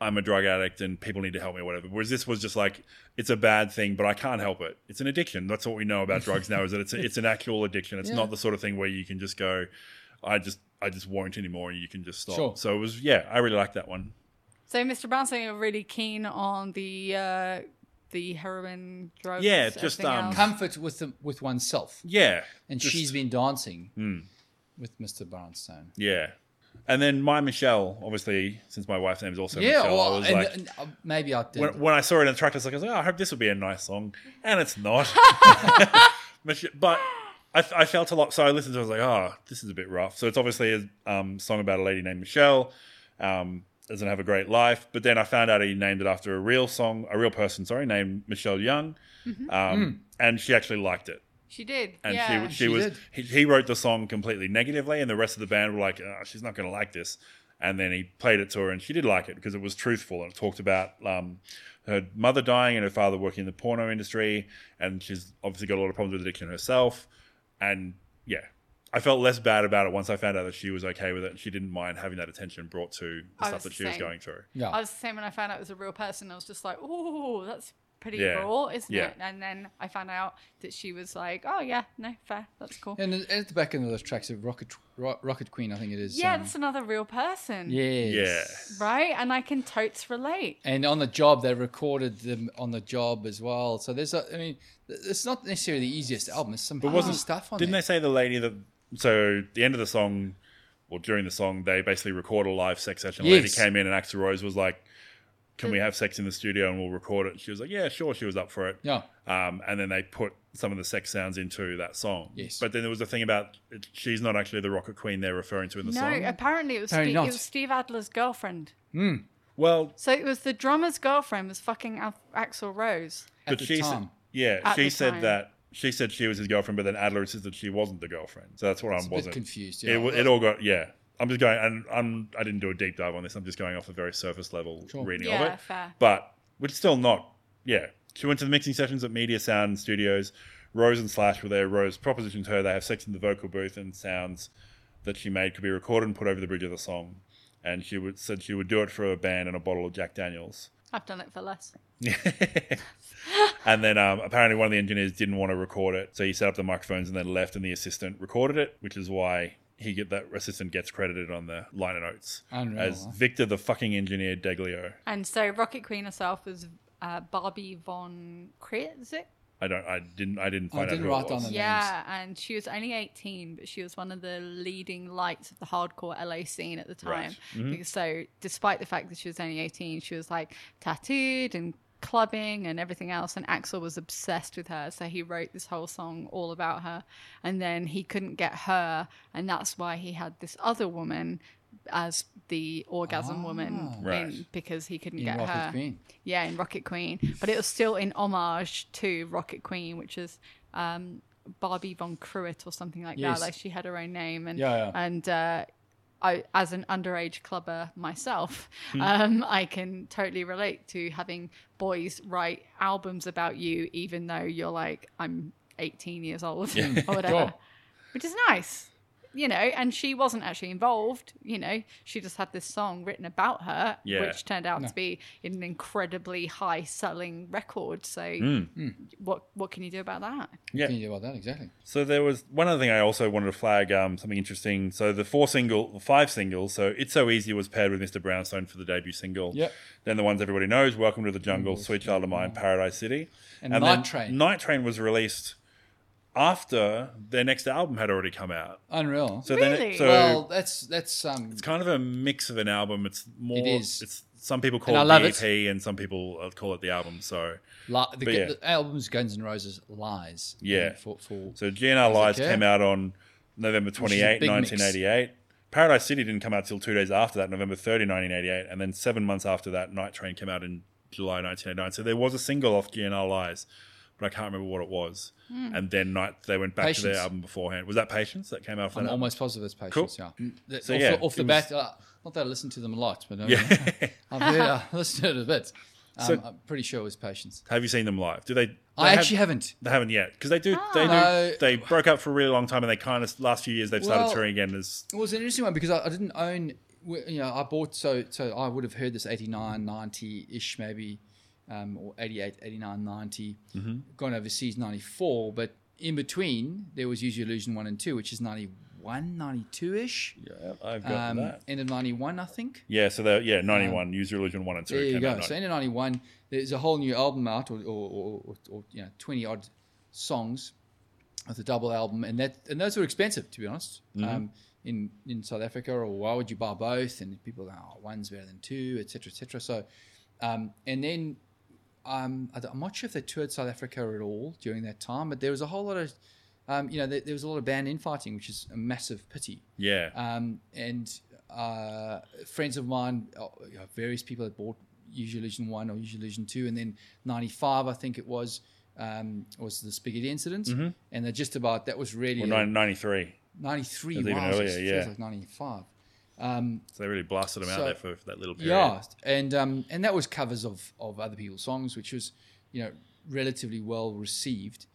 I'm a drug addict and people need to help me or whatever. Whereas this was just like it's a bad thing, but I can't help it. It's an addiction. That's what we know about drugs now is that it's a, it's an actual addiction. It's Yeah. not the sort of thing where you can just go, I just I just won't anymore, and you can just stop. Sure. So it was yeah, I really liked that one. So, Mr. Brownstone, you're really keen on the uh, the heroin drugs. Yeah, just, um, else? Comfort with the, with oneself. Yeah, And just- she's been dancing with Mr. Brownstone. yeah. And then my Michelle, obviously, since my wife's name is also Yeah, Michelle, well, I was like, uh, maybe I did. when, when I saw it in the track, I was like, oh, I hope this will be a nice song, and it's not. But I, I felt a lot. So I listened to, it, I was like, oh, this is a bit rough. So it's obviously a um, song about a lady named Michelle. Um, doesn't have a great life, but then I found out he named it after a real song, a real person, sorry, named Michelle Young, um, and she actually liked it. She did. and yeah. she, she, She was did. he, he wrote the song completely negatively and the rest of the band were like oh, she's not going to like this and then he played it to her and she did like it because it was truthful and it talked about um, her mother dying and her father working in the porno industry and she's obviously got a lot of problems with addiction herself and yeah I felt less bad about it once I found out that she was okay with it and she didn't mind having that attention brought to the I stuff that the she was going through. yeah. I was the same when I found out it was a real person. I was just like, oh, that's pretty Yeah. raw, isn't Yeah. it? And then I found out that she was like, oh, yeah, no, fair. That's cool. and at the back end of those tracks of Rocket Ro- Rocket Queen, I think it is. Yeah, um, that's another real person. yes. Yeah. Right? And I can totes relate. And on the job, they recorded them on the job as well. So there's, a, I mean, it's not necessarily the easiest album. There's some But hard wasn't stuff on Didn't there. they say the lady that? So the end of the song, or during the song, they basically record a live sex session. The lady came in and Axl Rose was like, "Can we have sex in the studio and we'll record it?" She was like, "Yeah, sure." She was up for it. Yeah. Um, and then they put some of the sex sounds into that song. Yes. But then there was a thing about it, she's not actually the Rocket Queen they're referring to in the No, song. apparently it was, Apparently Steve, it was Steve Adler's girlfriend. well, So it was the drummer's girlfriend was fucking Al- Axl Rose. At but the she time. said, yeah, At she the said time. that she said she was his girlfriend, but then Adler insisted she wasn't the girlfriend. So that's what I a bit wasn't confused, yeah. wa- it all got yeah. I'm just going, and I'm I didn't do a deep dive on this. I'm just going off a very surface level Sure. reading Yeah, of it. fair. But which is still not yeah. She went to the mixing sessions at Media Sound Studios. Rose and Slash were there. Rose propositioned her. They have sex in the vocal booth, and sounds that she made could be recorded and put over the bridge of the song. And she would said she would do it for a band and a bottle of Jack Daniels. I've done it for less. and then um, apparently one of the engineers didn't want to record it, so he set up the microphones and then left, and the assistant recorded it, which is why he get that assistant gets credited on the liner notes Unreal, as? Victor, the fucking engineer Deyglio. And so Rocket Queen herself was uh, Barbie von Kritzik. I don't, I didn't, I didn't find I didn't out who write it down was. the- Yeah, and she was only 18, but she was one of the leading lights of the hardcore LA scene at the time. Right. Because so, despite the fact that she was only 18, she was like tattooed and clubbing and everything else. And Axl was obsessed with her, so he wrote this whole song all about her. And then he couldn't get her, and that's why he had this other woman as the orgasm woman in- because he couldn't In get Rocket her. Queen. Yeah, in Rocket Queen, but it was still in homage to Rocket Queen, which is um, Barbie von Cruitt or something like Yes. that. Like she had her own name, and Yeah, yeah. and uh, I, as an underage clubber myself, Hmm. um, I can totally relate to having boys write albums about you, even though you're like I'm 18 years old or whatever, which is nice. You know, and she wasn't actually involved. You know, she just had this song written about her, Yeah. which turned out to be an incredibly high-selling record. So, Hmm. what what can you do about that? Yeah. Can you do about that? Exactly. So there was one other thing I also wanted to flag um, something interesting. So the four single, the five singles. So it's so easy was paired with Mr. Brownstone for the debut single. Yep. Then the ones everybody knows: "Welcome to the Jungle," "Sweet Child of Mine," "Paradise City," And then Night Train. Night Train was released after their next album had already come out. Unreal. So then, Really? it, so well, that's that's um. it's kind of a mix of an album. It's more. It is. It's some people call And it I the love EP, and some people uh, call it the album. So Li- the, But yeah. the album's Guns N' Roses Lies. Yeah. For, for So GNR Lies okay. came out on November is a 28, big mix. 1988. Paradise City didn't come out till two days after that, November 30, 1988. And then seven months after that, Night Train came out in July 1989. So there was a single off GNR Lies, but I can't remember what it was. And then Night they went back to their album beforehand. Was that Patience that came out off I'm album? almost positive it's Patience. Cool. Yeah. Mm, the- So, off, yeah, the, off the it bat, uh, not that I listen to them a lot, but uh, Yeah. I've heard, uh, listened to it a bit. Um, So- I'm pretty sure it was Patience. Have you seen them live? Do they? they I have- actually haven't. They haven't yet because they do. They do. No. They broke up for a really long time, and they kind of last few years they've started touring again. As It was an interesting one because I, I didn't own, you know, I bought, so so I would have heard this 89, 90 ish maybe, um, or 88, 89, 90, Mm-hmm. gone overseas 94, but in between there was Use Your Illusion 1 and 2, which is 91, 92 ish. yeah, I've got Um, that. end of 91, I think. Yeah, so they're yeah ninety one. Use Your Illusion one and two. There you came go. So end of 91, there's a whole new album out, or, or, or, or, or you know, 20 odd songs with a double album, and that and those were expensive, to be honest. Mm-hmm. Um, in in South Africa, or why would you buy both? And people go, oh, one's better than two, etc., etc. So, um, and then um, I'm not sure if they toured South Africa at all during that time, but there was a whole lot of, um, you know, there, there was a lot of band infighting, which is a massive pity. yeah, Um, and uh, friends of mine, uh, various people had bought Use Your Illusion 1 or Use Your Illusion 2. And then 95, I think it was, um, was the Spaghetti incident. And they're just about, that was really well, a- 93. 93. It was even earlier, yeah. like 95. So they really blasted them out there for, for that little period. Yeah, and um, and that was covers of of other people's songs, which was you know relatively well received.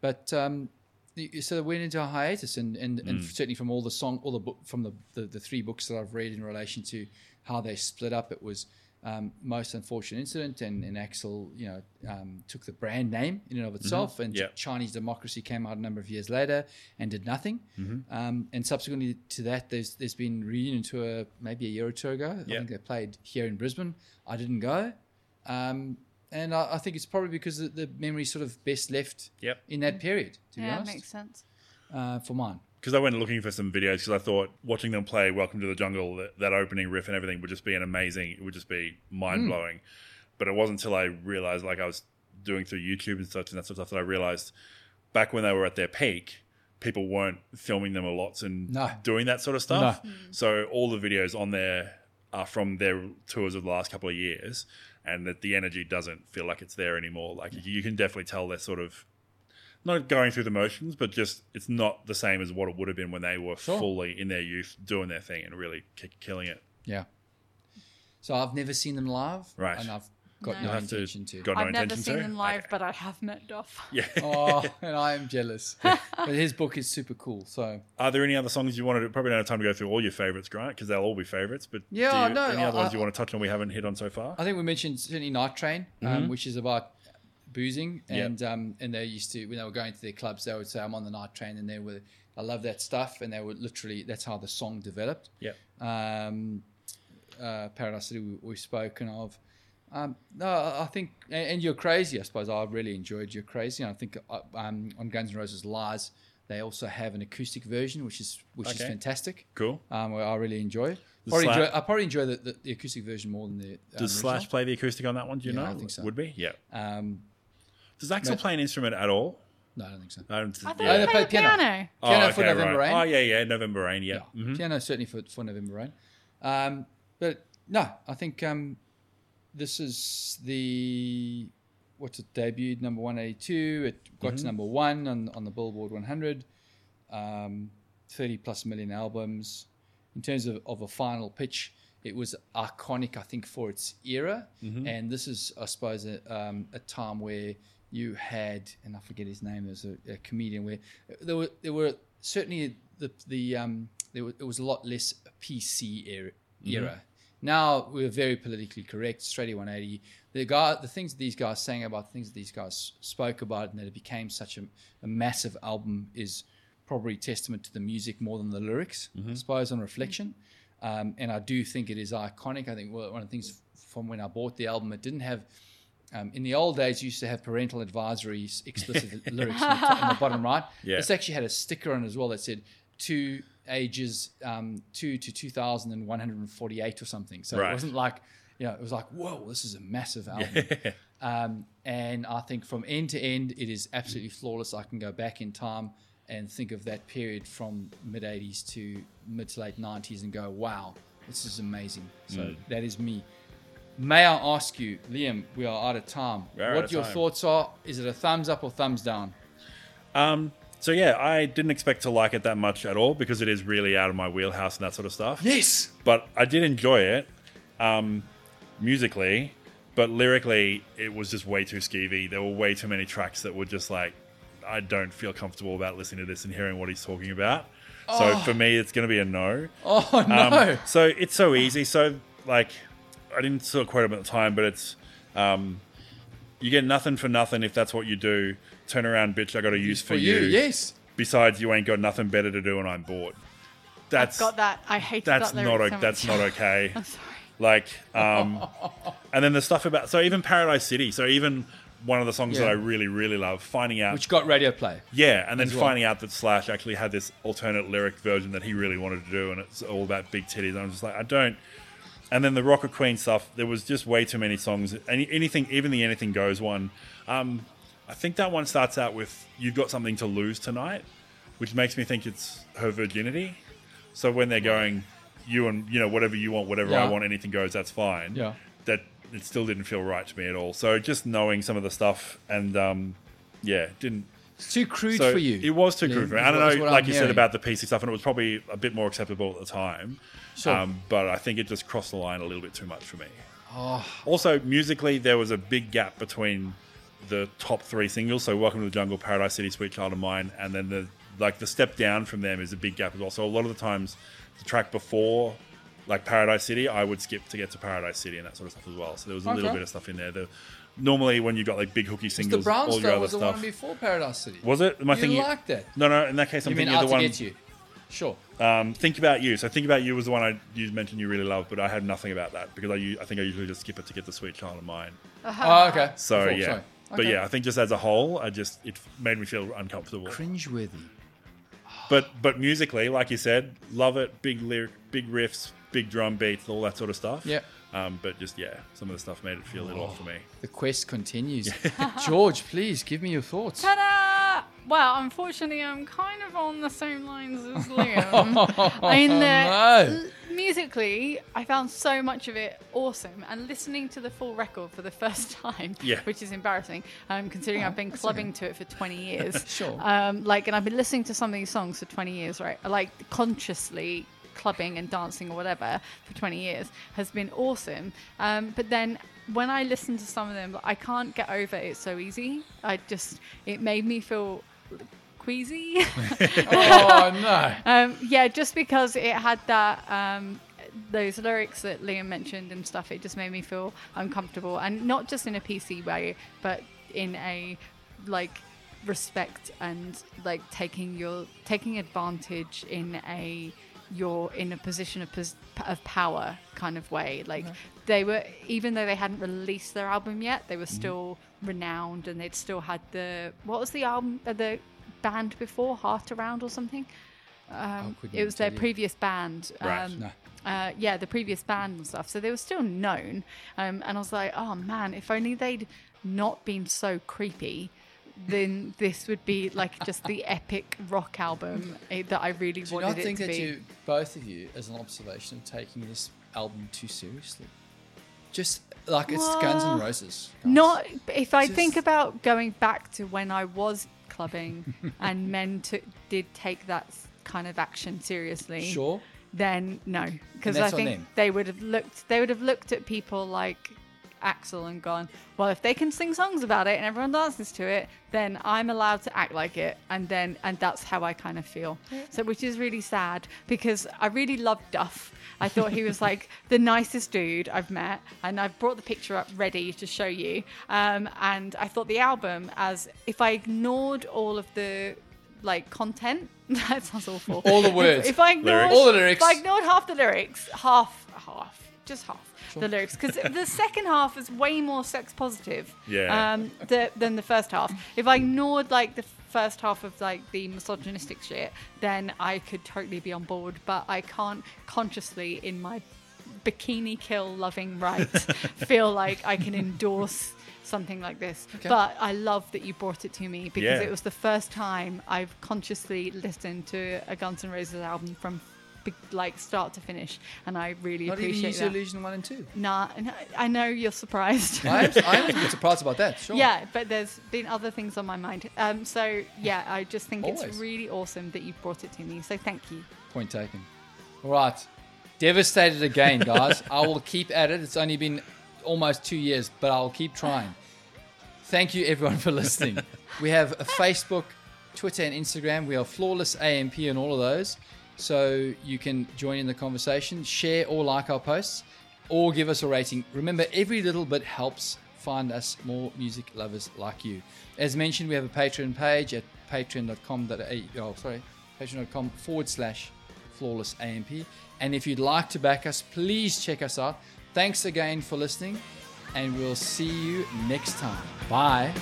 But um, the- so they went into a hiatus, and and, and Mm. certainly from all the song, all the book from the, the the three books that I've read in relation to how they split up, it was. Um, most unfortunate incident, and, and Axl, you know, um, took the brand name in and of itself, and Mm-hmm. Yeah. Chinese Democracy came out a number of years later and did nothing. Mm-hmm. Um, and subsequently to that, there's there's been reunion tour maybe a year or two ago. Yeah. I think they played here in Brisbane. I didn't go, um, and I, I think it's probably because the, the memory sort of best left Yep. in that period. To be Yeah, honest, makes sense. uh, for mine. Because I went looking for some videos because I thought watching them play Welcome to the Jungle, that, that opening riff and everything would just be an amazing, it would just be mind blowing. Hmm. But it wasn't until I realized, like I was doing through YouTube and such and that sort of stuff, that I realized back when they were at their peak, people weren't filming them a lot and No. doing that sort of stuff. Hmm. So all the videos on there are from their tours of the last couple of years, and that the energy doesn't feel like it's there anymore. Like you can definitely tell they're sort of not going through the motions, but just it's not the same as what it would have been when they were Sure. fully in their youth doing their thing and really ki- killing it. Yeah. So I've never seen them live, Right. And I've got No. no, You'll to intention to. got no I've never seen to. them live, Okay. but I have met Duff. Yeah. oh, and I am jealous. but his book is super cool. So Are there any other songs you wanted? To, probably don't have time to go through all your favorites, Grant, because they'll all be favorites. But Yeah, do you, no, any other I- ones you want to touch on we haven't hit on so far? I think we mentioned certainly Night Train, um, which is about boozing, Yep. and um, and they used to when they were going to their clubs, they would say, "I'm on the Night Train," and they were, "I love that stuff," and they were literally that's how the song developed. Yeah. Um, uh, Paradise City we, we've spoken of. Um, no, I think, and, and You're Crazy. I suppose I really enjoyed You're Crazy. And I think uh, um, on Guns N' Roses Lies, they also have an acoustic version, which is which is fantastic. Cool. Um, I really enjoy. Probably enjoy I probably enjoy the, the, the acoustic version more than the. Um, Does Slash original. play the acoustic on that one? Do you Yeah, know? I think so. Would be? Yeah. Um, Does Axl No. play an instrument at all? no, I don't think so. I don't. I thought yeah. they they played played the piano. piano. Piano for November right. Rain. Oh yeah, yeah, November Rain. Yeah. Yeah, Mhm. piano certainly for, for November Rain. Um, but no, I think um, this is the what's it debuted number one eighty two. It got Mm-hmm. to number one on on the Billboard one hundred. Um, Thirty plus million albums. In terms of, of a final pitch, it was iconic, I think, for its era. Mm-hmm. And this is, I suppose, a, um, a time where you had, and I forget his name. There's a, a comedian where there were there were certainly the the um, there was, it was a lot less PC era. Mm-hmm. Now we're very politically correct. Straight 180. The guy, the things that these guys sang about, the things that these guys spoke about, and that it became such a, a massive album is probably testament to the music more than the lyrics, Mm-hmm. I suppose, on reflection. Um, and I do think it is iconic. I think one of the things from when I bought the album, it didn't have. Um, in the old days, you used to have parental advisories, explicit lyrics on the, on the bottom right. Yeah. This actually had a sticker on it as well that said two ages um, two to 2,148 or something. So Right. it wasn't like, you know, it was like, whoa, this is a massive album. Um, and I think from end to end, it is absolutely flawless. I can go back in time and think of that period from mid 80s to mid to late 90s and go, wow, this is amazing. So Mm. that is me. May I ask you, Liam, we are out of time. What of your time. thoughts are? Is it a thumbs up or thumbs down? Um, so yeah, I didn't expect to like it that much at all because it is really out of my wheelhouse and that sort of stuff. Yes. But I did enjoy it, um, musically, but lyrically, it was just way too skeevy. There were way too many tracks that were just like, I don't feel comfortable about listening to this and hearing what he's talking about. So for me, it's going to be a no. Oh, no. Um, so it's so easy. So like, I didn't sort of quote him at the time, but it's um, you get nothing for nothing if that's what you do. Turn around, bitch! I got a use for, For you, yes. Besides, you ain't got nothing better to do, and I'm bored. That's Got that. I hate that's that not o- so that's not okay. I'm sorry. Like, um, and then the stuff about so even Paradise City. So even one of the songs that I really really love, finding out Which got radio play. yeah, and then well. finding out that Slash actually had this alternate lyric version that he really wanted to do, and it's all about big titties. And I'm just like, I don't. And then the Rocket Queen stuff, there was just way too many songs. Any, anything, even the Anything Goes one. Um, I think that one starts out with "You've got something to lose tonight," which makes me think it's her virginity. So when they're going, you and you know whatever you want, whatever I want, anything goes. That's fine. Yeah. That it still didn't feel right to me at all. So just knowing some of the stuff and um, yeah, didn't It's too crude so for you. It was too crude for me. I don't what- know, like I'm you said about the PC stuff, and it was probably a bit more acceptable at the time. Sure. Um, but I think it just crossed the line a little bit too much for me. Oh, Also, musically, there was a big gap between the top three singles. So, "Welcome to the Jungle," "Paradise City," "Sweet Child of Mine," and then the like the step down from them is a big gap as well. So, a lot of the times, the track before, like "Paradise City," I would skip to get to "Paradise City" and that sort of stuff as well. So, there was a little bit of stuff in there. The, normally, when you've got like big hooky Mr. singles, all your Brownstone other was the one stuff. before Paradise City. Was it? Am I you thinking? like that? No, no. In that case, I'm You thinking out of to the one. get you? Sure. Um, think about you. So think about you was the one I you mentioned you really love, but I had nothing about that because I think I usually just skip it to get the sweet child of mine. Oh, okay. So Before, yeah, sorry. but Okay. yeah, I think just as a whole, I just it made me feel uncomfortable. Cringeworthy. But but musically, like you said, love it. Big lyric, big riffs, big drum beats, all that sort of stuff. Yeah. Um, but just yeah, some of the stuff made it feel a little off for me. The quest continues. George, please give me your thoughts. Ta-da! Well, unfortunately, I'm kind of on the same lines as Liam. I mean, the, no. l- musically, I found so much of it awesome, and listening to the full record for the first time, Yeah. which is embarrassing, um, considering I've been clubbing to it for 20 years. Sure. Um, like, and I've been listening to some of these songs for 20 years, right? Like consciously clubbing and dancing or whatever for 20 years has been awesome. Um, but then when I listen to some of them, I can't get over it so easy. I just it made me feel queasy. oh no. um, yeah, just because it had that. Um, those lyrics that Liam mentioned and stuff, it just made me feel uncomfortable, and not just in a PC way, but in a like respect and like taking your taking advantage in a you're in a position of, pos- of power kind of way like they were even though they hadn't released their album yet they were still renowned and they'd still had the what was the album uh, the band before heart around or something um, couldn't it was their you. previous band Right. um, No. uh, yeah, the previous band and stuff. So they were still known. Um, and I was like, oh man, if only they'd not been so creepy, then this would be like just the epic rock album eh, that I really Do you wanted not it think to that be. you, both of you, as an observation, of taking this album too seriously? Just like it's Guns N' Roses. guys. Not if I think about going back to when I was clubbing and men took did take that kind of action seriously. Sure. Then no, because I think them. they would have looked. They would have looked at people like Axl and gone, well, if they can sing songs about it and everyone dances to it, then I'm allowed to act like it, and then and that's how I kind of feel. So, which is really sad because I really loved Duff. I thought he was like the nicest dude I've met, and I've brought the picture up ready to show you. Um, and I thought the album, as if I ignored all of the like content, that sounds awful. All the words. If, if I ignored Lyrics. All the lyrics. if I ignored half the lyrics, half, half, just half the lyrics, because the second half is way more sex positive. Yeah. Um, the, than the first half. If I ignored like the first half of like the misogynistic shit, then I could totally be on board. But I can't consciously, in my bikini kill loving right, feel like I can endorse something like this. But I love that you brought it to me because Yeah. it was the first time I've consciously listened to a Guns N' Roses album from like start to finish, and I really Not even appreciate Use that. Illusion 1 and 2. Nah, no, I know you're surprised. I am, I am a bit surprised about that, sure. Yeah, but there's been other things on my mind. Um, so yeah, I just think Always. it's really awesome that you brought it to me. So thank you. Point taken. All right. Devastated again, guys. I will keep at it. It's only been almost two years, but I'll keep trying. Thank you, everyone, for listening. We have a Facebook, Twitter, and Instagram. We are Flawless AMP and all of those. So you can join in the conversation, share or like our posts, or give us a rating. Remember, every little bit helps find us more music lovers like you. As mentioned, we have a Patreon page at patreon.com. Oh, sorry, patreon.com forward slash flawless AMP. And if you'd like to back us, please check us out. Thanks again for listening, and we'll see you next time. Bye.